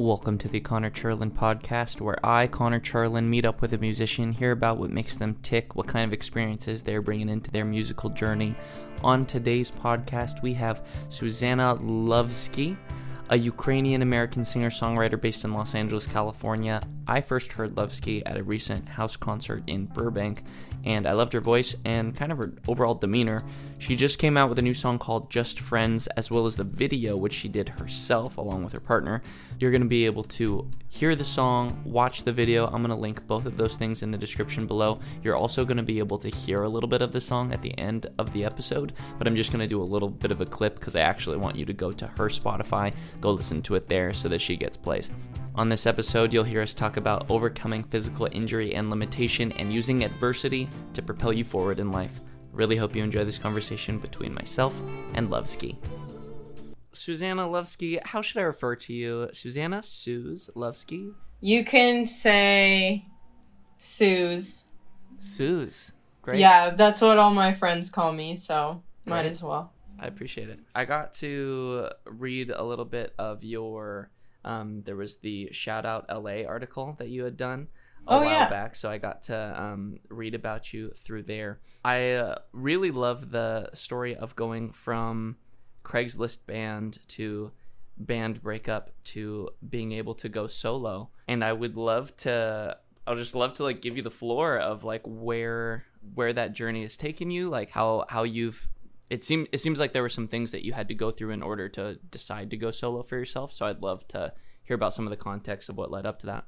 Welcome to the Connor Churlin podcast, where I, Connor Churlin, meet up with a musician, hear about what makes them tick, what kind of experiences they're bringing into their musical journey. On today's podcast, we have Susanna Lovsky, a Ukrainian American singer songwriter based in Los Angeles, California. I first heard Lovsky at a recent house concert in Burbank, and I loved her voice and kind of her overall demeanor. She just came out with a new song called Just Friends, as well as the video, which she did herself along with her partner. You're going to be able to hear the song, watch the video. I'm going to link both of those things in the description below. You're also going to be able to hear a little bit of the song at the end of the episode, but I'm just going to do a little bit of a clip because I actually want you to go to her Spotify, go listen to it there so that she gets plays. On this episode, you'll hear us talk about overcoming physical injury and limitation and using adversity to propel you forward in life. Really hope you enjoy this conversation between myself and Lovsky. Susanna Lovsky, how should I refer to you? Susanna Suze Lovsky? You can say Suze. Suze. Great. Yeah, that's what all my friends call me, so might Great. as well. I appreciate it. I got to read a little bit of your. Um, there was the shout out LA article that you had done a Oh, while yeah. back, so I got to um, read about you through there. I uh, really love the story of going from Craigslist band to band breakup to being able to go solo, and I would love to. I'll just love to like give you the floor of like where where that journey has taken you, like how how you've it seems it seems like there were some things that you had to go through in order to decide to go solo for yourself. So I'd love to hear about some of the context of what led up to that.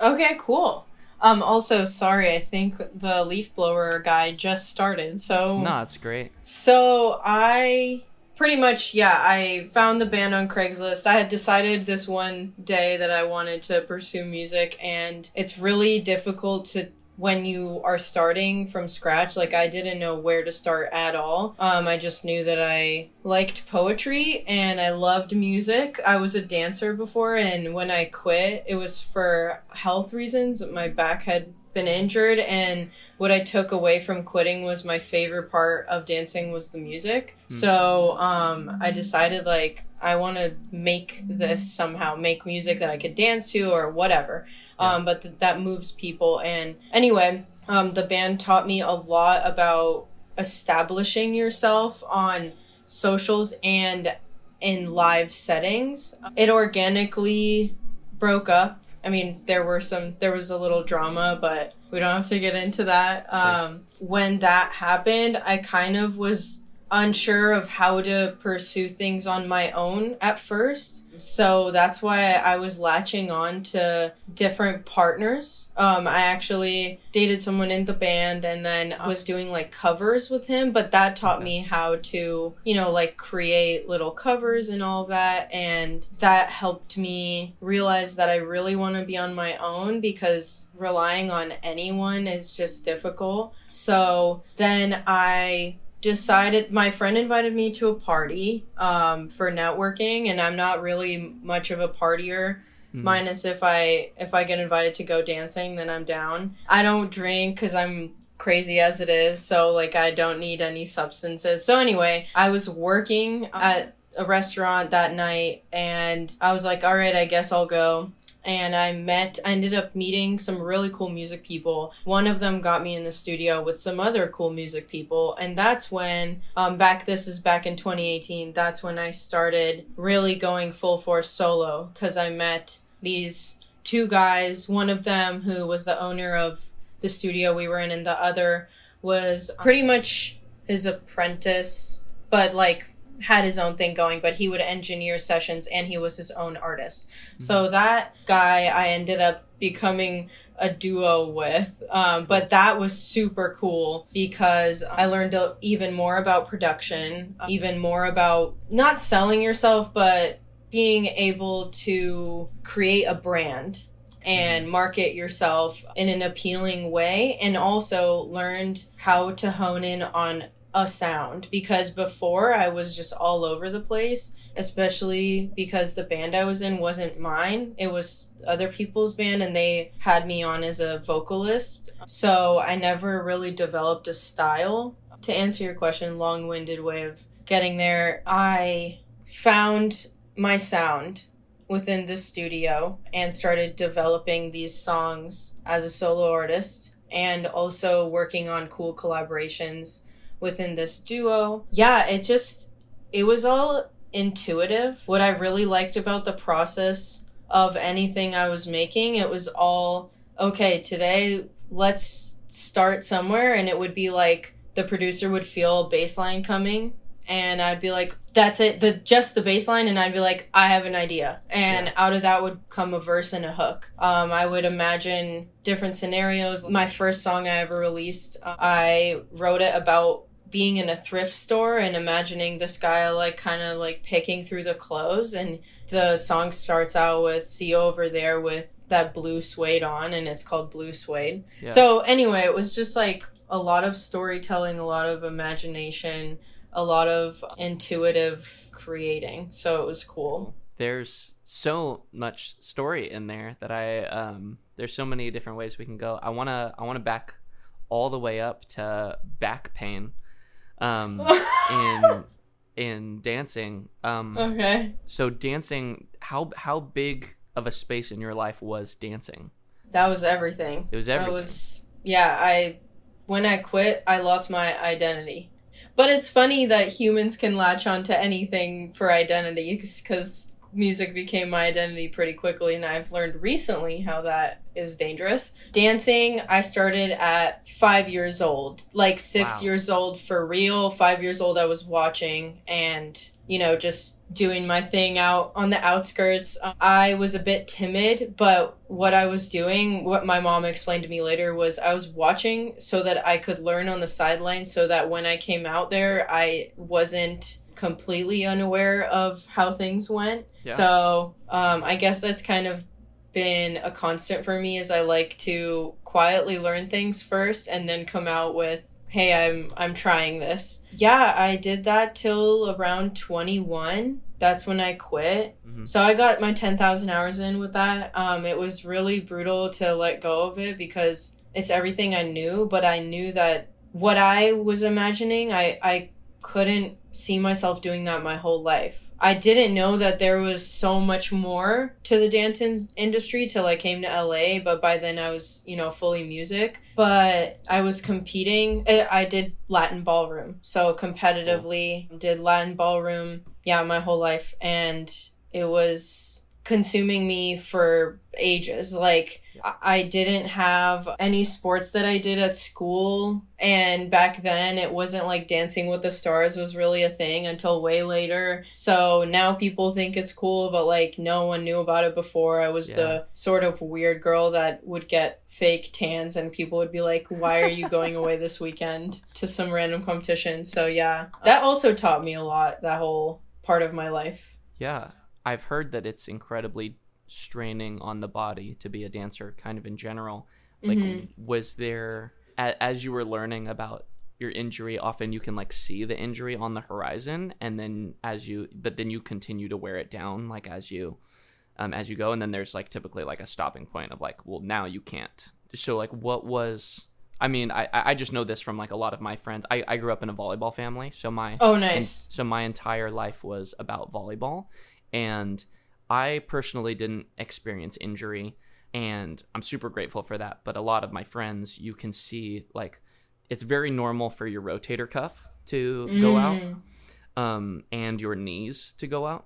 Okay, cool. Um, also, sorry, I think the leaf blower guy just started, so No, it's great. So I pretty much yeah, I found the band on Craigslist. I had decided this one day that I wanted to pursue music and it's really difficult to when you are starting from scratch like i didn't know where to start at all um, i just knew that i liked poetry and i loved music i was a dancer before and when i quit it was for health reasons my back had been injured and what I took away from quitting was my favorite part of dancing was the music. Hmm. So um, I decided like I want to make this somehow, make music that I could dance to or whatever. Um, but th- that moves people. And anyway, um, the band taught me a lot about establishing yourself on socials and in live settings. It organically broke up. I mean, there were some, there was a little drama, but we don't have to get into that. Sure. Um, when that happened, I kind of was unsure of how to pursue things on my own at first. So that's why I was latching on to different partners. Um, I actually dated someone in the band and then I was doing like covers with him, but that taught me how to, you know, like create little covers and all that. And that helped me realize that I really want to be on my own because relying on anyone is just difficult. So then I decided my friend invited me to a party um, for networking and i'm not really much of a partier Hmm. minus if i if i get invited to go dancing then i'm down. I don't drink because i'm crazy as it is so like i don't need any substances. So anyway i was working at a restaurant that night and i was like all right i guess i'll go and I met, I ended up meeting some really cool music people. One of them got me in the studio with some other cool music people. And that's when, um, back, this is back in 2018, that's when I started really going full force solo because I met these two guys, one of them who was the owner of the studio we were in, and the other was pretty much his apprentice, but like had his own thing going, but he would engineer sessions and he was his own artist. So that guy I ended up becoming a duo with. Um, but that was super cool because I learned even more about production, even more about not selling yourself, but being able to create a brand and market yourself in an appealing way and also learned how to hone in on a sound because before I was just all over the place, especially because the band I was in wasn't mine. It was other people's band and they had me on as a vocalist. So I never really developed a style. To answer your question, long winded way of getting there, I found my sound within the studio and started developing these songs as a solo artist and also working on cool collaborations within this duo. Yeah, it just it was all intuitive. What I really liked about the process of anything I was making, it was all okay, today let's start somewhere and it would be like the producer would feel bassline coming and I'd be like, "That's it, the just the bassline," and I'd be like, "I have an idea," and yeah. out of that would come a verse and a hook. Um, I would imagine different scenarios. My first song I ever released, I wrote it about being in a thrift store and imagining this guy like kind of like picking through the clothes, and the song starts out with "See over there" with that blue suede on, and it's called Blue Suede. Yeah. So anyway, it was just like a lot of storytelling, a lot of imagination a lot of intuitive creating. So it was cool. There's so much story in there that I um there's so many different ways we can go. I want to I want to back all the way up to back pain um in in dancing. Um Okay. So dancing how how big of a space in your life was dancing? That was everything. It was everything. That was yeah, I when I quit, I lost my identity. But it's funny that humans can latch onto anything for identity because music became my identity pretty quickly, and I've learned recently how that is dangerous. Dancing, I started at five years old, like six wow. years old for real. Five years old, I was watching and, you know, just doing my thing out on the outskirts. Um, I was a bit timid, but what I was doing, what my mom explained to me later, was I was watching so that I could learn on the sidelines so that when I came out there, I wasn't completely unaware of how things went. Yeah. So um, I guess that's kind of been a constant for me is I like to quietly learn things first and then come out with hey i'm i'm trying this yeah i did that till around 21 that's when i quit mm-hmm. so i got my 10000 hours in with that um, it was really brutal to let go of it because it's everything i knew but i knew that what i was imagining i i couldn't see myself doing that my whole life I didn't know that there was so much more to the dance in- industry till I came to LA, but by then I was, you know, fully music. But I was competing. I did Latin ballroom. So competitively did Latin ballroom, yeah, my whole life. And it was consuming me for ages. Like, I didn't have any sports that I did at school. And back then, it wasn't like Dancing with the Stars was really a thing until way later. So now people think it's cool, but like no one knew about it before. I was yeah. the sort of weird girl that would get fake tans, and people would be like, Why are you going away this weekend to some random competition? So yeah, that also taught me a lot, that whole part of my life. Yeah. I've heard that it's incredibly straining on the body to be a dancer kind of in general like mm-hmm. was there as you were learning about your injury often you can like see the injury on the horizon and then as you but then you continue to wear it down like as you um, as you go and then there's like typically like a stopping point of like well now you can't so like what was I mean, I I just know this from like a lot of my friends. I, I grew up in a volleyball family, so my oh nice. so my entire life was about volleyball, and I personally didn't experience injury and I'm super grateful for that. But a lot of my friends, you can see like it's very normal for your rotator cuff to mm. go out mm. um, and your knees to go out.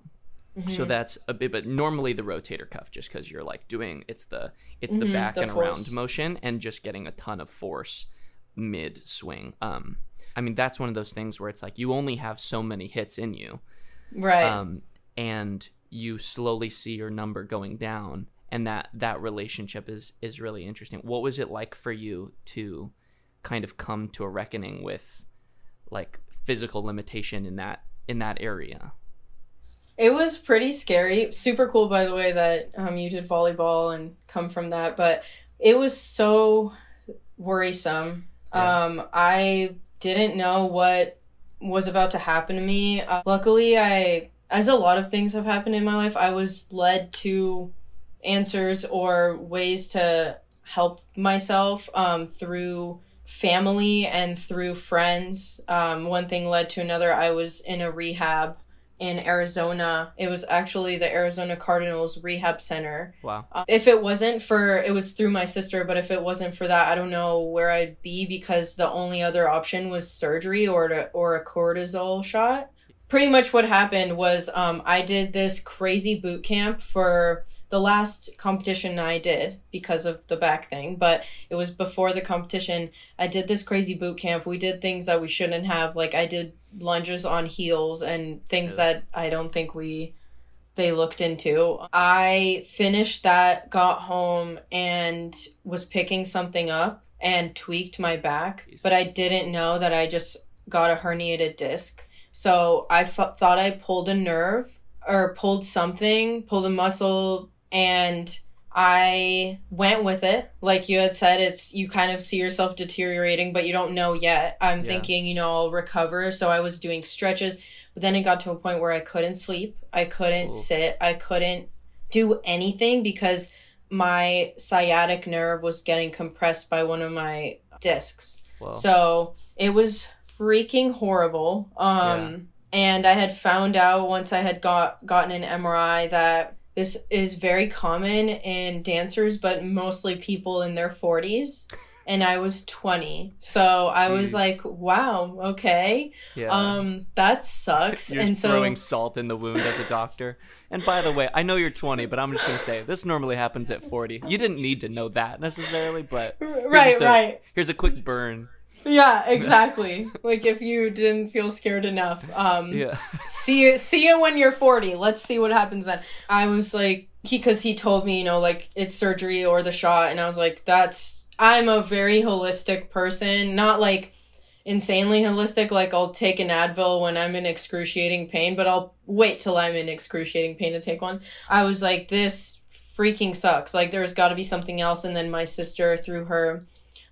Mm-hmm. So that's a bit, but normally the rotator cuff, just because you're like doing it's the it's the mm-hmm, back the and force. around motion and just getting a ton of force mid swing. Um, I mean that's one of those things where it's like you only have so many hits in you, right? Um, and you slowly see your number going down and that that relationship is is really interesting. What was it like for you to kind of come to a reckoning with like physical limitation in that in that area? It was pretty scary. Super cool by the way that um, you did volleyball and come from that but it was so worrisome. Yeah. um, i didn't know what was about to happen to me. Uh, luckily i as a lot of things have happened in my life, I was led to answers or ways to help myself um, through family and through friends. Um, one thing led to another. I was in a rehab in Arizona. It was actually the Arizona Cardinals Rehab Center. Wow. Uh, if it wasn't for, it was through my sister, but if it wasn't for that, I don't know where I'd be because the only other option was surgery or to, or a cortisol shot. Pretty much what happened was um, I did this crazy boot camp for the last competition I did because of the back thing, but it was before the competition. I did this crazy boot camp. We did things that we shouldn't have. Like I did lunges on heels and things Yeah. that I don't think we they looked into. I finished that, got home and was picking something up and tweaked my back, but I didn't know that I just got a herniated disc. So I f- thought I pulled a nerve or pulled something, pulled a muscle, and I went with it. Like you had said, it's you kind of see yourself deteriorating, but you don't know yet. I'm Yeah. thinking, you know, I'll recover. So I was doing stretches, but then it got to a point where I couldn't sleep, I couldn't Ooh. sit, I couldn't do anything because my sciatic nerve was getting compressed by one of my discs. So it was freaking horrible. Um, and I had found out once I had got gotten an MRI that this is very common in dancers, but mostly people in their forties. And I was twenty, so I was like, "Wow, okay, yeah. um, that sucks." You're and so throwing salt in the wound as a doctor. And by the way, I know you're 20, but I'm just gonna say this normally happens at 40. You didn't need to know that necessarily, but right, just a- right, here's a quick burn. Yeah, exactly. like if you didn't feel scared enough, um, Yeah. see you see you when you're 40 let's see what happens then. I was like he because he told me you know like it's surgery or the shot and i was like that's i'm a very holistic person not like insanely holistic like i'll take an advil when i'm in excruciating pain but i'll wait till i'm in excruciating pain to take one. I was like this freaking sucks. Like there's got to be something else and then my sister through her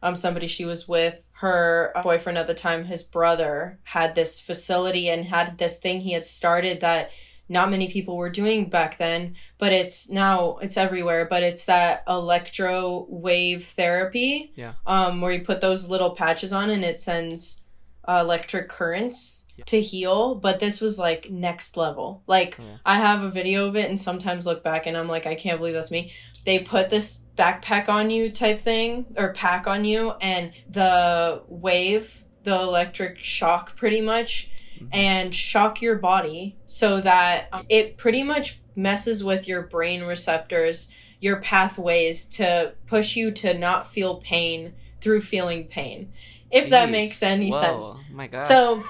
um somebody she was with her boyfriend at the time his brother had this facility and had this thing he had started that not many people were doing back then but it's now it's everywhere but it's that electro wave therapy Yeah. um where you put those little patches on and it sends uh, electric currents Yeah. to heal but this was like next level like Yeah. i have a video of it and sometimes look back and i'm like i can't believe that's me they put this backpack on you type thing or pack on you and the wave the electric shock pretty much Mhm. and shock your body so that um, it pretty much messes with your brain receptors your pathways to push you to not feel pain through feeling pain if that makes any Whoa, sense my God. so,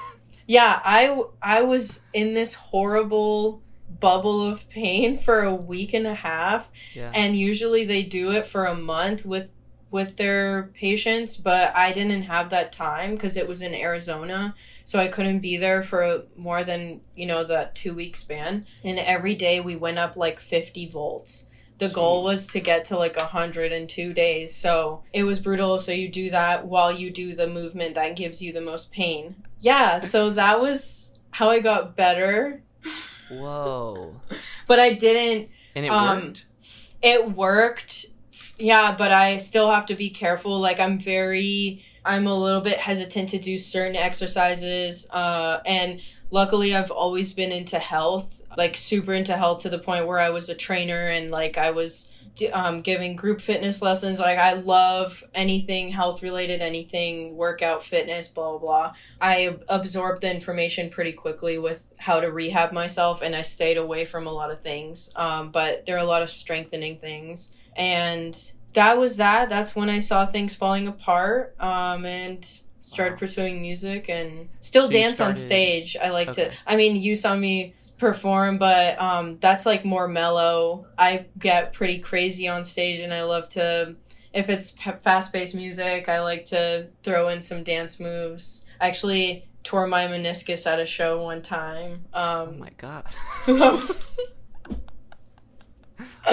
yeah, I I was in this horrible bubble of pain for a week and a half, yeah. and usually they do it for a month with with their patients, but I didn't have that time because it was in Arizona, so I couldn't be there for more than you know that two week span. And every day we went up like fifty volts. The goal was to get to like a hundred in two days, so it was brutal. So you do that while you do the movement that gives you the most pain. Yeah, so that was how I got better, Whoa. but I didn't And it Um, worked. it worked yeah but i still have to be careful like i'm very i'm a little bit hesitant to do certain exercises uh and luckily i've always been into health like super into health to the point where i was a trainer and like i was um, giving group fitness lessons. Like i love anything health related anything workout fitness blah blah blah. I absorbed the information pretty quickly with how to rehab myself and i stayed away from a lot of things. Um, but there are a lot of strengthening things. And that was that. That's when i saw things falling apart. Um, and started Wow. pursuing music and still So dance on stage i like Okay. to i mean you saw me perform but um, that's like more mellow i get pretty crazy on stage and i love to if it's p- fast-paced music i like to throw in some dance moves I actually tore my meniscus at a show one time Oh um, my God.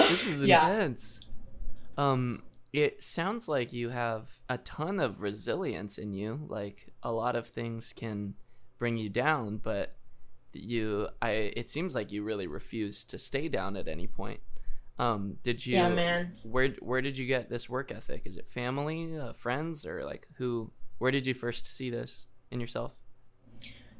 this is Yeah. intense. Um, it sounds like you have a ton of resilience in you. Like a lot of things can bring you down, but you, I, it seems like you really refuse to stay down at any point. Um, did you? yeah man Where Where did you get this work ethic? Is it family, uh, friends, or like who? Where did you first see this in yourself?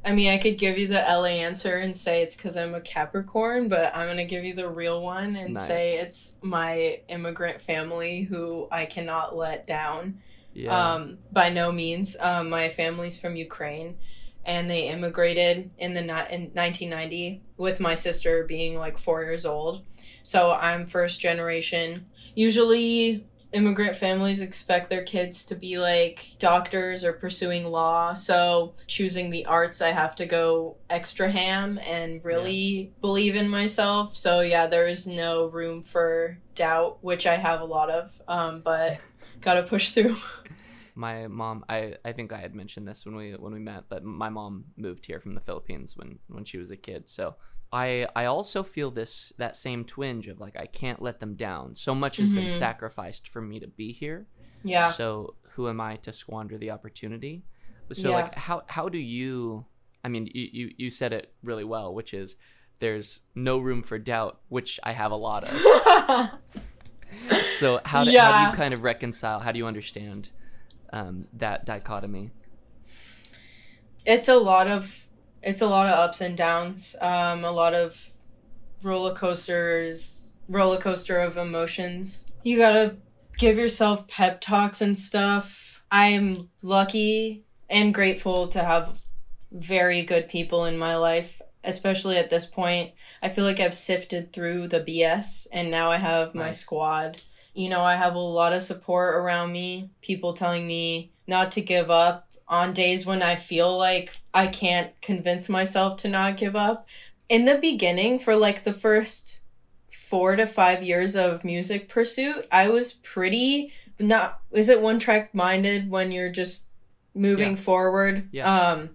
I mean, I could give you the LA answer and say it's because I'm a Capricorn, but I'm going to give you the real one and Nice. say it's my immigrant family who I cannot let down. Yeah. Um, by no means. Um, my family's from Ukraine, and they immigrated in the ni- in 1990 with my sister being like four years old. So I'm first generation. Usually, immigrant families expect their kids to be like doctors or pursuing law. So choosing the arts, I have to go extra ham and really believe in myself. So yeah, there is no room for doubt, which I have a lot of. Um, but gotta push through. my mom I, I think I had mentioned this when we when we met that my mom moved here from the Philippines when when she was a kid. So I I also feel this that same twinge of like I can't let them down. So much has been Mhm. sacrificed for me to be here. Yeah. So who am I to squander the opportunity? So Yeah. like how how do you I mean you, you you said it really well, which is there's no room for doubt, which I have a lot of. So how do, how do you kind of reconcile? How do you understand um, that dichotomy? it's a lot of it's a lot of ups and downs um a lot of roller coasters roller coaster of emotions. You gotta give yourself pep talks and stuff. I'm lucky and grateful to have very good people in my life especially at this point. I feel like i've sifted through the bs and now i have my Nice. squad. You know i have a lot of support around me people telling me not to give up on days when I feel like I can't convince myself to not give up. In the beginning, for like the first four to five years of music pursuit, I was pretty not is it one track minded when you're just moving Yeah. forward. Yeah. Um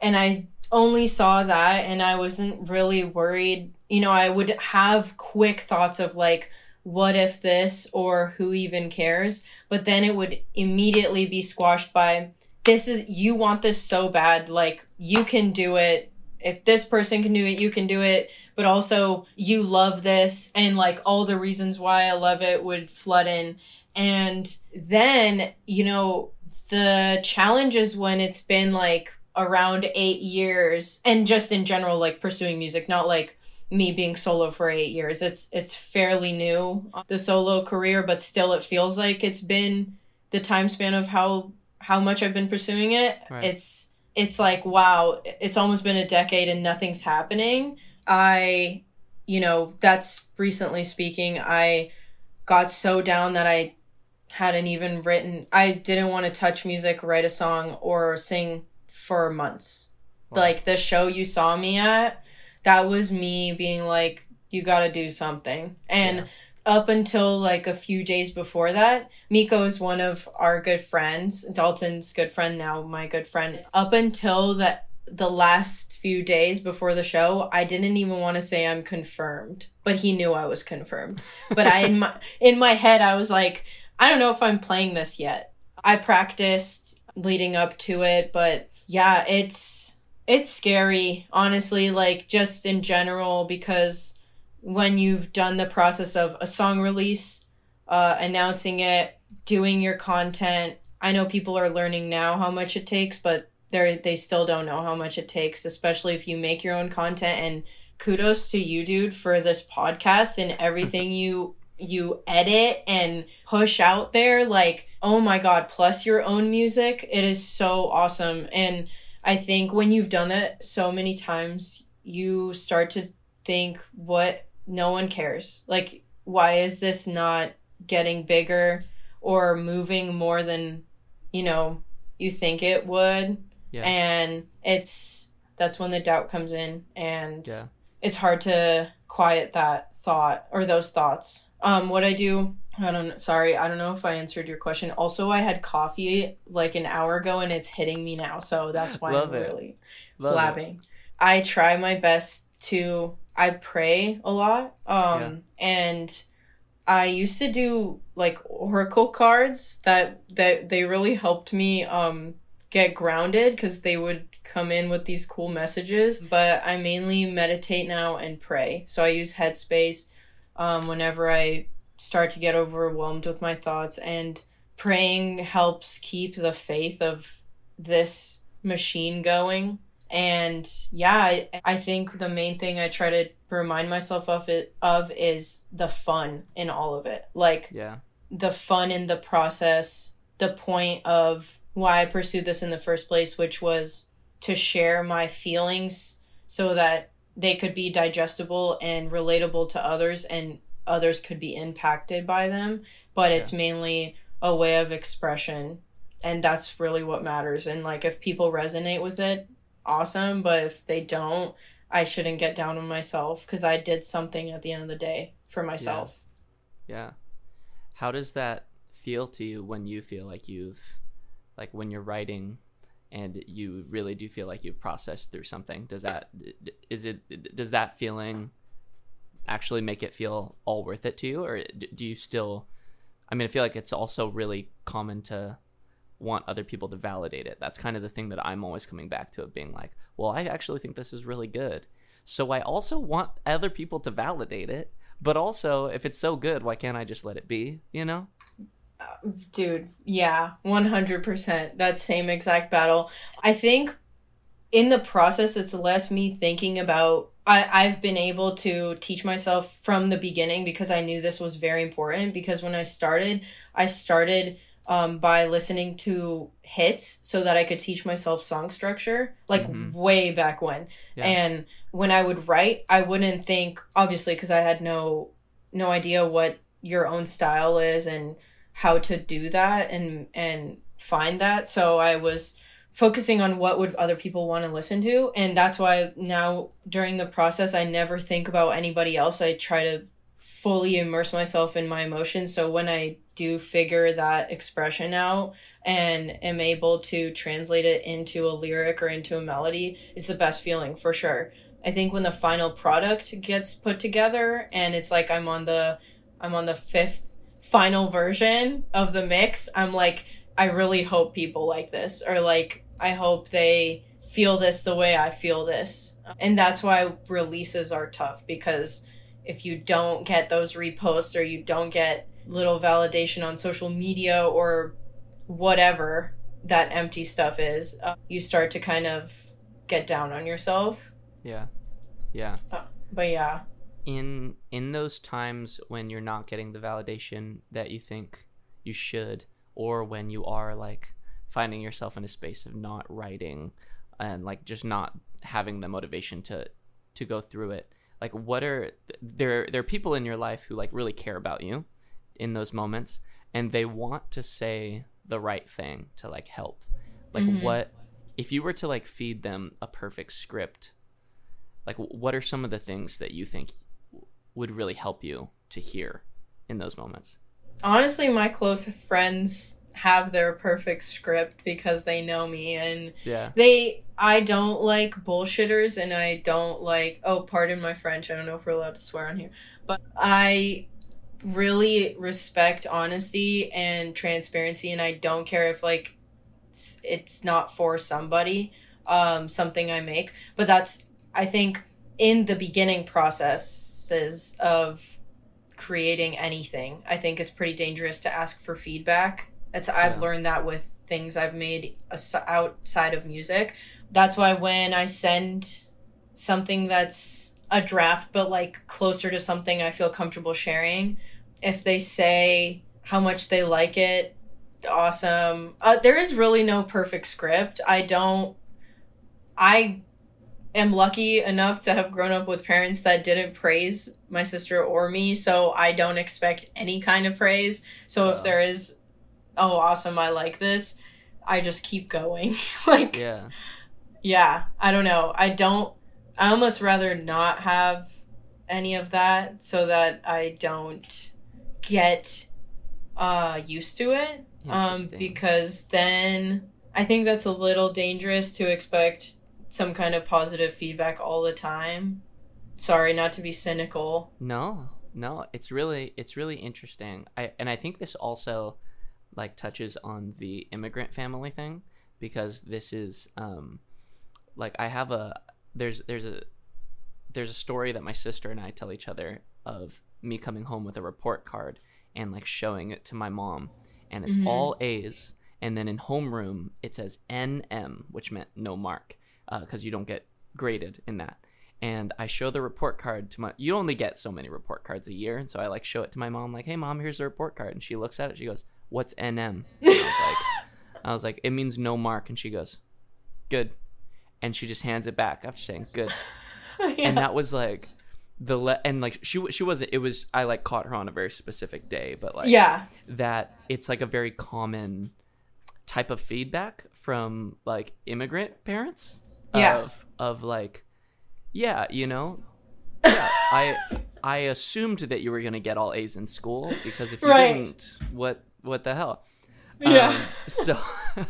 and I only saw that and I wasn't really worried. You know, I would have quick thoughts of like what if this or who even cares, but then it would immediately be squashed by this is you want this so bad like you can do it. If this person can do it you can do it. But also you love this and like all the reasons why i love it would flood in. And then you know the challenges when it's been like around eight years and just in general like pursuing music not like me being solo for eight years. It's it's fairly new uh, the solo career but still it feels like it's been the time span of how how much I've been pursuing it, Right. it's it's like wow, it's almost been a decade and nothing's happening. I you know, that's recently speaking, I got so down that I hadn't even written I didn't want to touch music, write a song or sing for months. Wow. Like the show you saw me at, that was me being like you got to do something. And Yeah. Up until like a few days before that, Miko is one of our good friends. Dalton's good friend now, my good friend. Up until that the last few days before the show, I didn't even want to say I'm confirmed, but he knew I was confirmed. But I in my in my head I was like, I don't know if I'm playing this yet. I practiced leading up to it, but yeah, it's it's scary, honestly, like just in general because when you've done the process of a song release, uh, announcing it, doing your content. I know people are learning now how much it takes, but they they still don't know how much it takes, especially if you make your own content. And kudos to you, dude, for this podcast and everything you you edit and push out there. Like, oh my god! Plus your own music, it is so awesome. And I think when you've done that so many times, you start to think, what no one cares. Like, why is this not getting bigger or moving more than, you know, you think it would? Yeah. And it's that's when the doubt comes in and Yeah. it's hard to quiet that thought or those thoughts. Um what I do I don't sorry, I don't know if I answered your question. Also, I had coffee like an hour ago and it's hitting me now, so that's why Love I'm it. really Love it. blabbing. I try my best to I pray a lot. Um Yeah. and I used to do like oracle cards that that they really helped me um get grounded cuz they would come in with these cool messages, but I mainly meditate now and pray. So I use Headspace um whenever I start to get overwhelmed with my thoughts and praying helps keep the faith of this machine going And yeah, I, I think the main thing I try to remind myself of it of is the fun in all of it. Like Yeah. the fun in the process, the point of why I pursued this in the first place, which was to share my feelings so that they could be digestible and relatable to others and others could be impacted by them. But it's mainly a way of expression. And that's really what matters. And like if people resonate with it, awesome. But if they don't, I shouldn't get down on myself because I did something at the end of the day for myself. Yeah. How does that feel to you when you feel like you've, like when you're writing and you really do feel like you've processed through something? Does that, is it, does that feeling actually make it feel all worth it to you? Or do you still, I mean, I feel like it's also really common to want other people to validate it. That's kind of the thing that I'm always coming back to of being like, well, I actually think this is really good. So I also want other people to validate it. But also, if it's so good, why can't I just let it be? You know? Dude, yeah, 100%. That same exact battle. I think in the process, it's less me thinking about. I, I've been able to teach myself from the beginning because I knew this was very important. Because when I started, I started um, by listening to hits so that I could teach myself song structure, like Mhm. way back when. Yeah. And when I would write, I wouldn't think obviously because I had no no idea what your own style is and how to do that and and find that. So I was focusing on what would other people want to listen to and that's why now during the process I never think about anybody else. I try to fully immerse myself in my emotions so when I do figure that expression out and am able to translate it into a lyric or into a melody is the best feeling for sure. I think when the final product gets put together and it's like I'm on the I'm on the fifth final version of the mix, I'm like I really hope people like this or like I hope they feel this the way I feel this. And that's why releases are tough because if you don't get those reposts or you don't get little validation on social media or whatever that empty stuff is, uh, you start to kind of get down on yourself. Yeah. Yeah. But yeah, in in those times when you're not getting the validation that you think you should or when you are like finding yourself in a space of not writing and like just not having the motivation to to go through it like what are there there are people in your life who like really care about you in those moments and they want to say the right thing to like help like Mhm. what if you were to like feed them a perfect script like what are some of the things that you think would really help you to hear in those moments honestly, my close friends have their perfect script because they know me and yeah they I don't like bullshitters and I don't like oh pardon my French, I don't know if we're allowed to swear on here. But I really respect honesty and transparency and I don't care if like it's, it's not for somebody um something I make, but that's I think in the beginning processes of creating anything, I think it's pretty dangerous to ask for feedback. That's I've Yeah. learned that with things I've made as- outside of music. That's why when I send something that's a draft but like closer to something I feel comfortable sharing, if they say how much they like it, awesome. Uh, there is really no perfect script. I don't I am lucky enough to have grown up with parents that didn't praise my sister or me, so I don't expect any kind of praise. So Oh. if there is, oh, awesome, I like this, I just keep going. like, yeah. yeah I don't know. I don't, I almost rather not have any of that so that I don't get uh used to it um because then i think that's a little dangerous to expect some kind of positive feedback all the time. Sorry not to be cynical. No, no, it's really it's really interesting. I and I think this also like touches on the immigrant family thing because this is um like I have a there's there's a there's a story that my sister and I tell each other of me coming home with a report card and like showing it to my mom and it's Mhm. all A's and then in homeroom it says NM which meant no mark. because you don't get graded in that. And I show the report card to my. You only get so many report cards a year, and so I like show it to my mom, like, "Hey, mom, here's the report card." And she looks at it. She goes, "What's NM?" And I was like, "I was like, it means no mark." And she goes, "Good," and she just hands it back after saying, "Good." Yeah. and that was like the le- and like she she wasn't it was i like caught her on a very specific day but like yeah. that it's like a very common type of feedback from like immigrant parents Yeah. of of like yeah you know yeah i i assumed that you were gonna get all a's in school because if you Right. didn't what what the hell Yeah. Um, so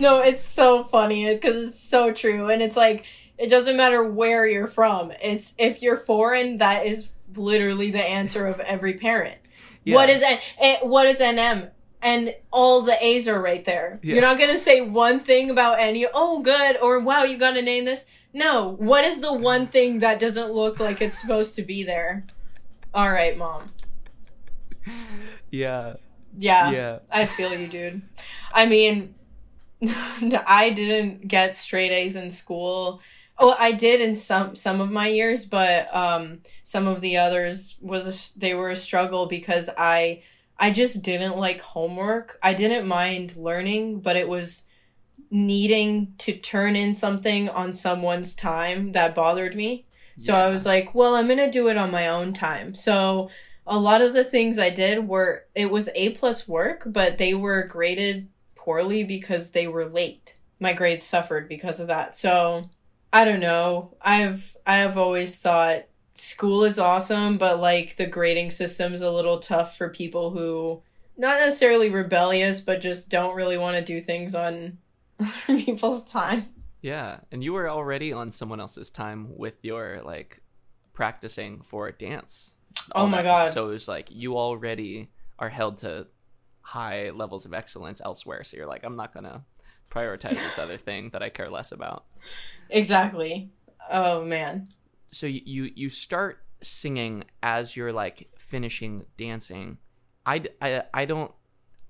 No, it's so funny because it's so true, and it's like it doesn't matter where you're from. It's if you're foreign, that is literally the answer of every parent. yeah. What is eh, what is NM? And all the A's are right there. Yeah. You're not gonna say one thing about any. Oh, good or wow, you got to name this. No, what is the one thing that doesn't look like it's supposed to be there? All right, mom. yeah Yeah. yeah I feel you, dude. I mean, I didn't get straight A's in school. Oh, I did in some some of my years, but um, some of the others was a, they were a struggle because I I just didn't like homework. I didn't mind learning, but it was needing to turn in something on someone's time that bothered me. So I was like, well, I'm gonna do it on my own time. So a lot of the things I did were it was A plus work, but they were graded poorly because they were late. My grades suffered because of that. So I don't know. I've I've always thought school is awesome, but like the grading system is a little tough for people who not necessarily rebellious, but just don't really want to do things on other people's time. Yeah, and you were already on someone else's time with your like practicing for dance. Oh my that time. God. So it was like you already are held to high levels of excellence elsewhere. So you're like, I'm not gonna prioritize this other thing that I care less about. Exactly. Oh man. So you you, start singing as you're like finishing dancing. I, I, I don't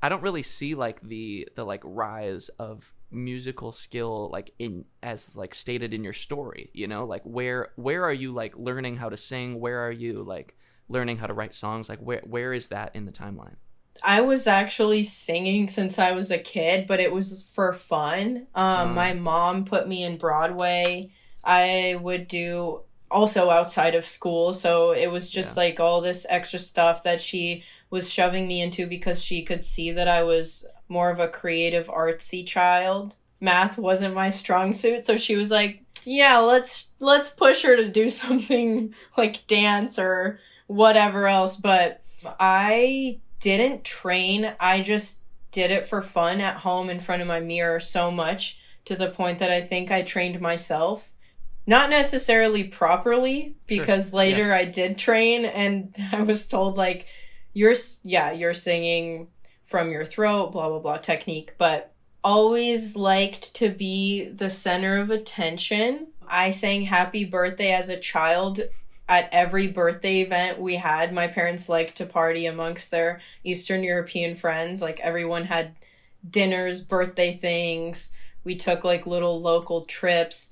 I don't really see like the the like rise of musical skill like in as like stated in your story you know like where where are you like learning how to sing where are you like learning how to write songs like where where is that in the timeline I was actually singing since I was a kid, but it was for fun. Um, Mm. My mom put me in Broadway. I would do also outside of school, so it was just Yeah. like all this extra stuff that she was shoving me into because she could see that I was more of a creative, artsy child. Math wasn't my strong suit, so she was like, "Yeah, let's let's push her to do something like dance or whatever else." But I didn't train. I just did it for fun at home in front of my mirror so much to the point that I think I trained myself. Not necessarily properly Sure. because later I did train and I was told like you're yeah, you're singing from your throat, blah blah blah technique, but always liked to be the center of attention. I sang happy birthday as a child at every birthday event we had. My parents liked to party amongst their Eastern European friends. Like everyone had dinners, birthday things. We took like little local trips.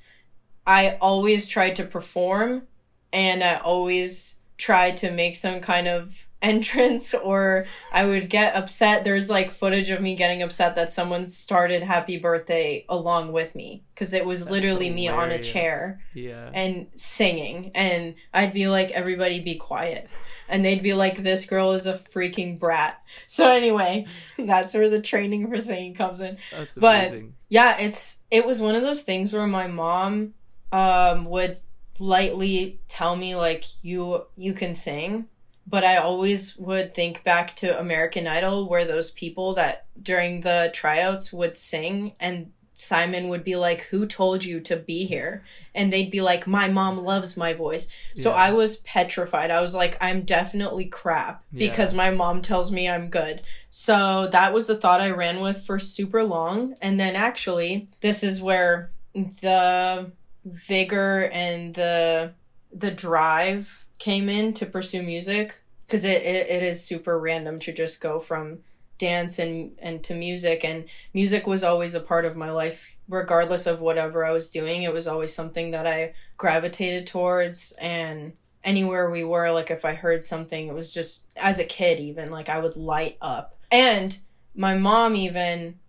I always tried to perform and I always tried to make some kind of entrance or I would get upset. There's like footage of me getting upset that someone started happy birthday along with me because it was That's literally me on a chair yeah and singing and I'd be like everybody be quiet and they'd be like this girl is a freaking brat. So anyway, that's where the training for singing comes in. that's but- amazing Yeah, it's it was one of those things where my mom um would lightly tell me like you you can sing, but I always would think back to American Idol where those people that during the tryouts would sing and Simon would be like, Who told you to be here? And they'd be like, My mom loves my voice. So Yeah. I was petrified. I was like, I'm definitely crap because my mom tells me I'm good. So that was the thought I ran with for super long. And then actually, this is where the vigor and the the drive came in to pursue music because it, it, it is super random to just go from dance and and to music and music was always a part of my life regardless of whatever I was doing, it was always something that I gravitated towards. And anywhere we were, like if I heard something, it was just as a kid, even like I would light up. And my mom even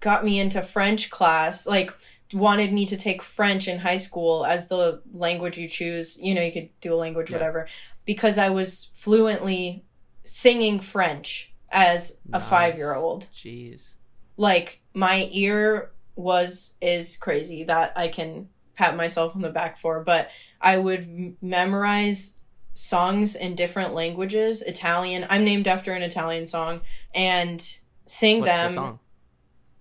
got me into French class, like wanted me to take French in high school as the language you choose. You know, you could do a language, Yeah. whatever, because I was fluently singing French as a Nice. five year old Jeez. like my ear was is crazy that I can pat myself on the back for, but I would m- memorize songs in different languages, Italian. I'm named after an Italian song and sing What's them. the song?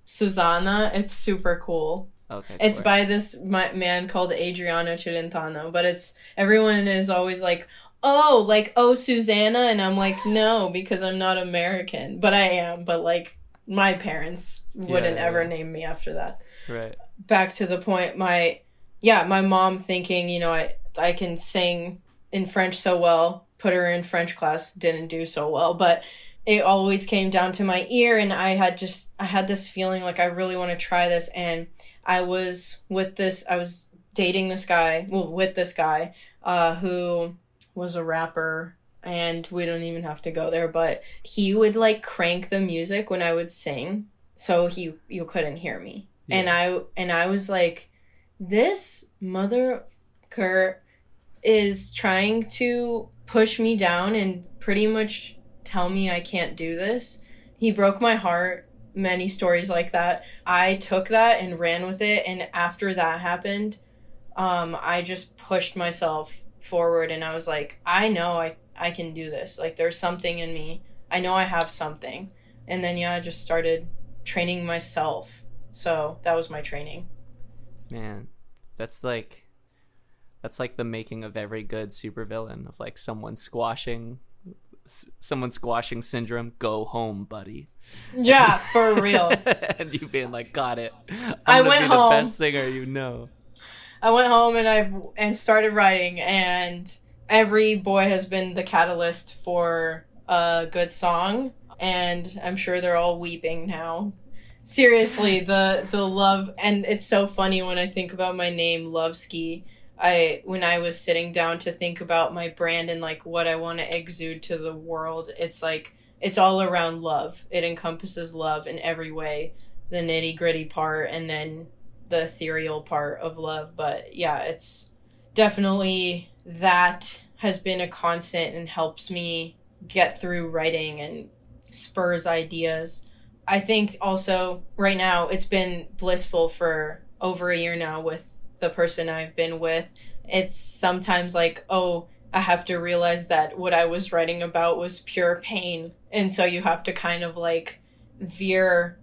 Susanna, it's super cool. Okay. It's cool. by this man called Adriano Celentano, but it's everyone is always like, "Oh, like oh Susanna," and I'm like, "No, because I'm not American, but I am." But like my parents wouldn't Yeah, ever yeah. name me after that. right. Back to the point, my yeah, my mom thinking, you know, I I can sing in French so well, put her in French class, didn't do so well, but it always came down to my ear and I had just I had this feeling like I really want to try this and I was with this I was dating this guy, well with this guy uh who was a rapper and we don't even have to go there but he would like crank the music when I would sing so he you couldn't hear me. And I and I was like this mother, motherfucker is trying to push me down and pretty much tell me I can't do this. He broke my heart. Many stories like that. I took that and ran with it. And after that happened, um, I just pushed myself forward and I was like, I know I, I can do this. Like, there's something in me. I know I have something. And then, yeah, I just started training myself. So that was my training. Man, that's like that's like the making of every good supervillain of like someone squashing someone squashing syndrome. Go home, buddy. Yeah, for real. and you being like, got it. I'm I went home. the best singer you know. I went home and I and started writing, and every boy has been the catalyst for a good song, and I'm sure they're all weeping now. Seriously, the the love, and it's so funny when I think about my name, Lovsky. I when I was sitting down to think about my brand and like what I want to exude to the world, it's like it's all around love. It encompasses love in every way, the nitty gritty part, and then the ethereal part of love. But yeah, it's definitely that has been a constant and helps me get through writing and spurs ideas. I think also right now it's been blissful for over a year now with the person I've been with. It's sometimes like, oh, I have to realize that what I was writing about was pure pain. And so you have to kind of like veer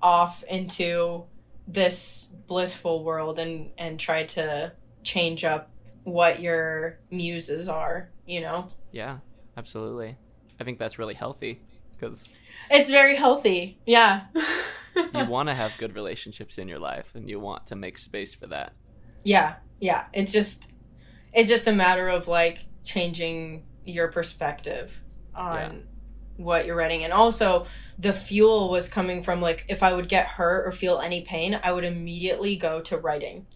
off into this blissful world and and try to change up what your muses are, you know. Yeah, absolutely. I think that's really healthy because It's very healthy. Yeah. you want to have good relationships in your life and you want to make space for that. Yeah, yeah. It's just it's just a matter of like changing your perspective on. What you're writing. And also the fuel was coming from like if I would get hurt or feel any pain, I would immediately go to writing.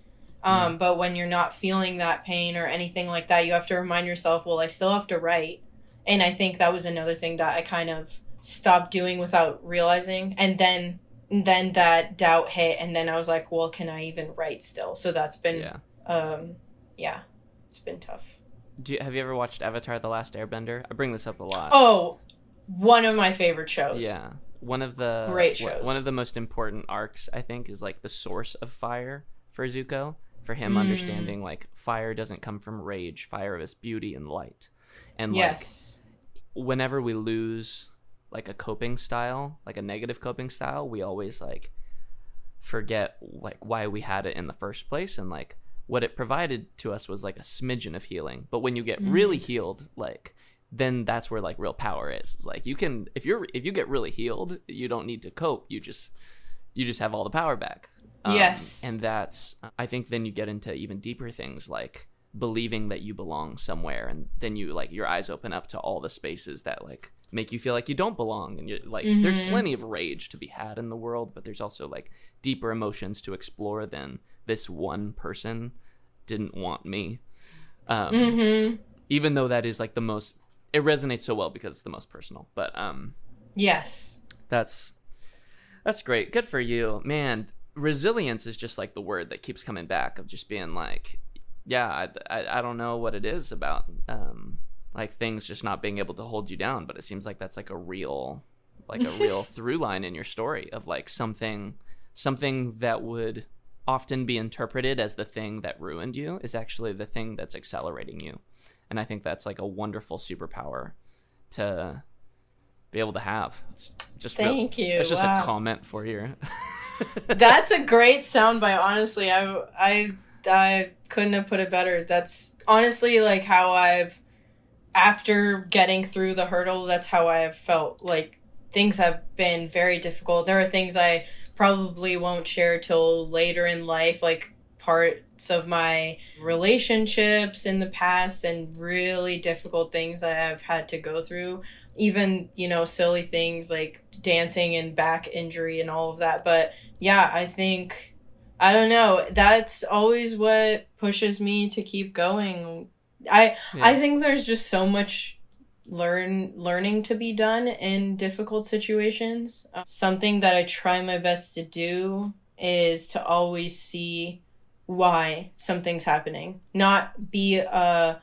Um, but when you're not feeling that pain or anything like that, you have to remind yourself, well, I still have to write. And I think that was another thing that I kind of stopped doing without realizing. And then then that doubt hit and then I was like, well, can I even write still? So that's been Yeah. um yeah it's been tough Do you, have you ever watched Avatar: The Last Airbender? I bring this up a lot. oh one of my favorite shows Yeah. One of the Great shows. One of the most important arcs I think is like the source of fire for Zuko. For him Mm. understanding like fire doesn't come from rage, fire is beauty and light. And like yes whenever we lose like a coping style, like a negative coping style, we always like forget like why we had it in the first place and like what it provided to us was like a smidgen of healing. But when you get Mhm. really healed, like then that's where like real power is. It's like you can if you're if you get really healed, you don't need to cope. You just you just have all the power back. Um, Yes. And that's I think then you get into even deeper things like believing that you belong somewhere and then you like your eyes open up to all the spaces that like make you feel like you don't belong and you like there's Mhm. plenty of rage to be had in the world but there's also like deeper emotions to explore than this one person didn't want me um Mm-hmm. even though that is like the most it resonates so well because it's the most personal but um Yes. that's that's great. Good for you. Man resilience is just like the word that keeps coming back of just being like yeah i i, I don't know what it is about um like things just not being able to hold you down but it seems like that's like a real like a real through line in your story of like something something that would often be interpreted as the thing that ruined you is actually the thing that's accelerating you and i think that's like a wonderful superpower to be able to have it's just real, Thank you. it's just Wow. a comment for you That's a great soundbite. Honestly, I I I couldn't have put it better. That's honestly like how I've after getting through the hurdle. That's how I have felt. Like things have been very difficult. There are things I probably won't share till later in life, like parts of my relationships in the past and really difficult things that I've had to go through. Even, you know, silly things like dancing and back injury and all of that. But yeah, I think I don't know. That's always what pushes me to keep going. I I think there's just so much learn learning to be done in difficult situations. Something that I try my best to do is to always see why something's happening, not be a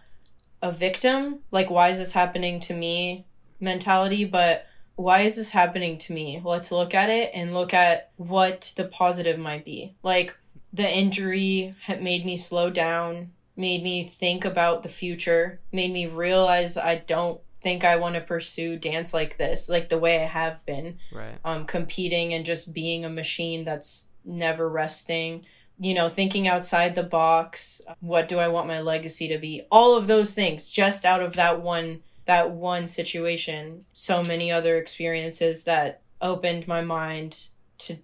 a victim, like why is this happening to me mentality, but why is this happening to me? Let's look at it and look at what the positive might be. Like the injury had made me slow down, made me think about the future, made me realize I don't think I want to pursue dance like this, like the way I have been, right um, competing and just being a machine that's never resting. You know, thinking outside the box. What do I want my legacy to be? All of those things, just out of that one that one situation. So many other experiences that opened my mind to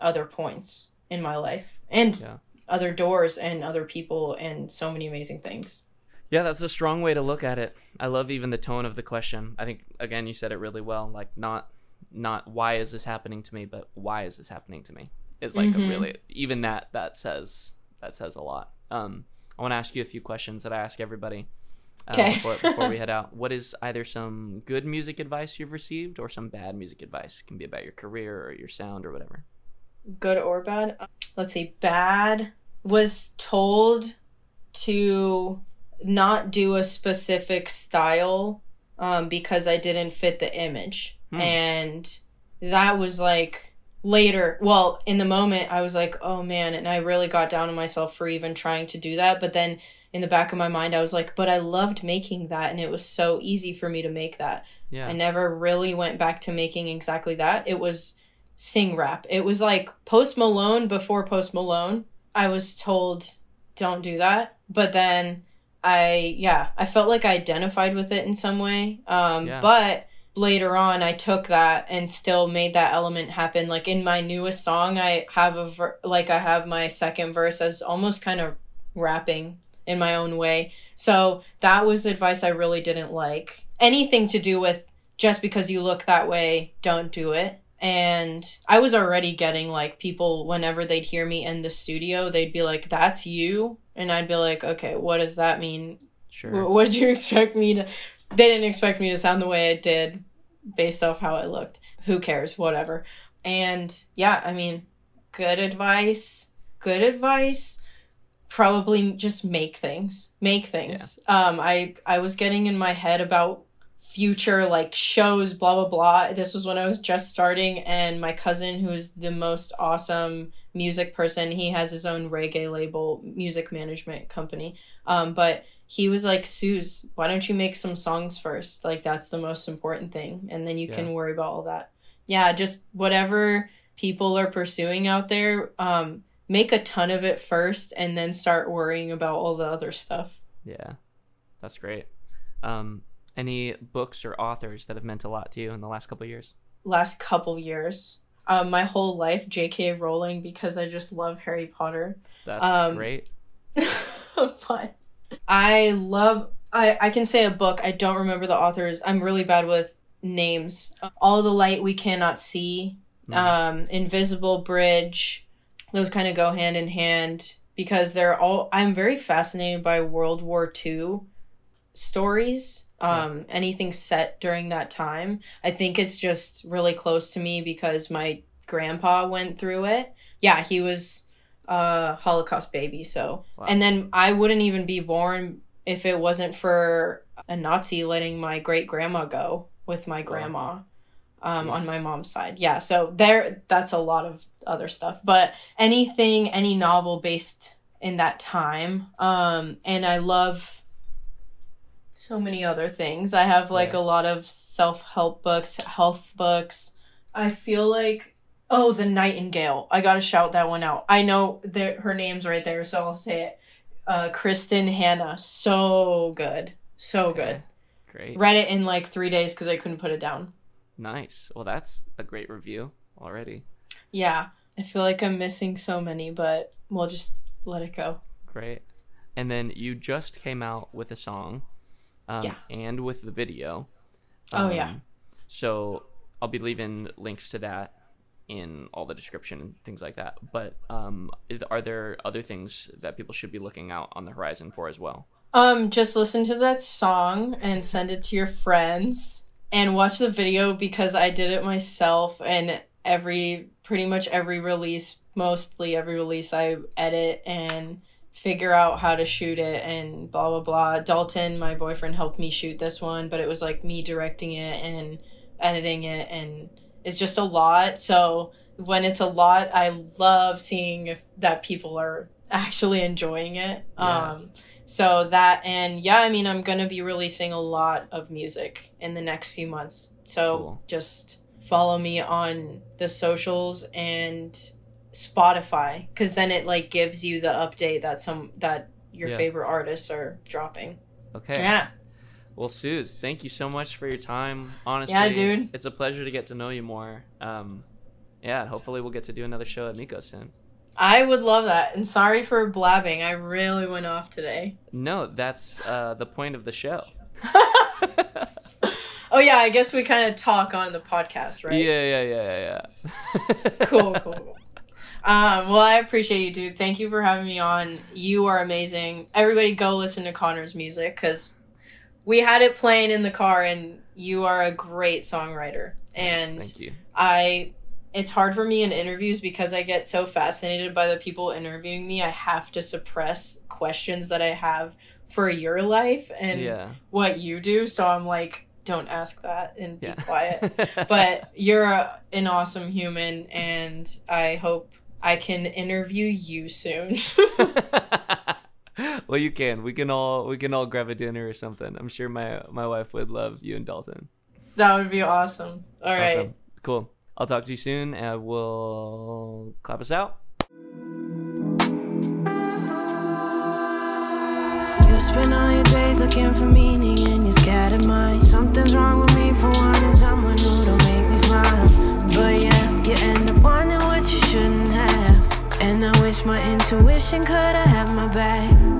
other points in my life and Yeah. other doors and other people and so many amazing things. Yeah, that's a strong way to look at it. I love even the tone of the question. I think again you said it really well. Like not not why is this happening to me, but why is this happening to me? Is like Mhm. a really even that that says that says a lot. Um I want to ask you a few questions that I ask everybody uh, Okay. before before we head out. What is either some good music advice you've received or some bad music advice? It can be about your career or your sound or whatever. good or bad. Let's see, bad was told to not do a specific style um, because I didn't fit the image. Hmm. And that was like later. Well, in the moment, I was like, oh man. And I really got down on myself for even trying to do that. But then in the back of my mind, I was like, but I loved making that. And it was so easy for me to make that. Yeah. I never really went back to making exactly that. It was sing rap. It was like Post Malone before Post Malone. I was told don't do that, but then I yeah, I felt like I identified with it in some way. Um Yeah. but later on I took that and still made that element happen. Like in my newest song, I have a ver- like I have my second verse as almost kind of rapping in my own way. So that was advice I really didn't like. Anything to do with just because you look that way, don't do it. And I was already getting like people whenever they'd hear me in the studio, they'd be like, "That's you," and I'd be like, "Okay, what does that mean? Sure. Wh- What did you expect me to?" They didn't expect me to sound the way I did, based off how I looked. Who cares? Whatever. And yeah, I mean, good advice. Good advice probably just make things make things um i i was getting in my head about future like shows blah blah blah this was when i was just starting and my cousin who is the most awesome music person he has his own reggae label music management company um but he was like Suze, why don't you make some songs first like that's the most important thing and then you Yeah. can worry about all that yeah just whatever people are pursuing out there um make a ton of it first and then start worrying about all the other stuff. Yeah, that's great. Um, any books or authors that have meant a lot to you in the last couple of years? Last couple years, um, my whole life, J.K. Rowling, because I just love Harry Potter. That's Um, great. but I love. I I can say a book. I don't remember the authors. I'm really bad with names. All the light we cannot see, um, Invisible Bridge, those kind of go hand in hand because they're all. I'm very fascinated by World War II stories. Um, anything set during that time. I think it's just really close to me because my grandpa went through it. Yeah, he was a Holocaust baby. So, Wow. and then I wouldn't even be born if it wasn't for a Nazi letting my great grandma go with my grandma um, on my mom's side. Yeah, so there, that's a lot of other stuff. But anything, any novel based in that time, um, and I love so many other things. I have like Yeah. a lot of self help books, health books. I feel like oh, the Nightingale. I gotta shout that one out. I know that her name's right there, so I'll say it. Uh, Kristin Hannah. so good, so Okay. good. Great. Read it in like three days because I couldn't put it down. Nice. Well, that's a great review already. Yeah, I feel like I'm missing so many, but we'll just let it go. Great. And then you just came out with a song, um, Yeah. and with the video. Oh, yeah. Um, So I'll be leaving links to that in all the description and things like that. But um, are there other things that people should be looking out on the horizon for as well? Um, just listen to that song and send it to your friends and watch the video because I did it myself and every pretty much every release, mostly every release I edit and figure out how to shoot it and blah blah blah. Dalton, my boyfriend helped me shoot this one, but it was like me directing it and editing it and it's just a lot. So when it's a lot, I love seeing if that people are actually enjoying it. Yeah. Um so that and yeah, I mean I'm gonna be releasing a lot of music in the next few months. So Cool. just follow me on the socials and Spotify because then it like gives you the update that some that your Yeah. favorite artists are dropping. Okay. Yeah. Well, Suze, thank you so much for your time. Honestly, Yeah, dude. it's a pleasure to get to know you more. Um, yeah, hopefully we'll get to do another show at Miko soon. I would love that. And sorry for blabbing. I really went off today. No, that's uh, the point of the show. oh yeah, I guess we kind of talk on the podcast, right? Yeah, yeah, yeah, yeah, yeah. cool, cool. cool. Um, well, I appreciate you, dude. Thank you for having me on. You are amazing. Everybody, go listen to Conner's music because we had it playing in the car, and you are a great songwriter. And thank you. I, it's hard for me in interviews because I get so fascinated by the people interviewing me. I have to suppress questions that I have for your life and yeah, what you do. So I'm like, don't ask that and be yeah. quiet but you're a, an awesome human and i hope i can interview you soon well, you can. We can all we can all grab a dinner or something. I'm sure my my wife would love you and Dalton. that would be awesome all right Awesome. Cool. I'll talk to you soon. And we'll clap us out. You spend all your days looking for meaning and you scattered mine. Something's wrong with me for wanting someone who don't make me smile. But yeah, you end up wanting what you shouldn't have. And I wish my intuition could have had my back.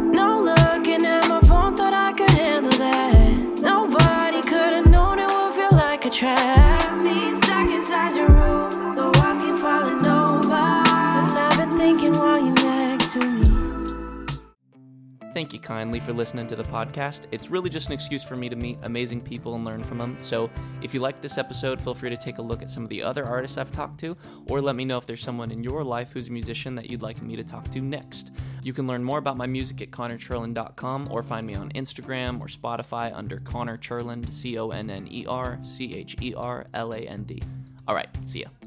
Thank you kindly for listening to the podcast. It's really just an excuse for me to meet amazing people and learn from them. So, if you like this episode, feel free to take a look at some of the other artists I've talked to, or let me know if there's someone in your life who's a musician that you'd like me to talk to next. You can learn more about my music at connercherland.com or find me on Instagram or Spotify under Conner Cherland, C O N N E R C H E R L A N D. All right, see ya.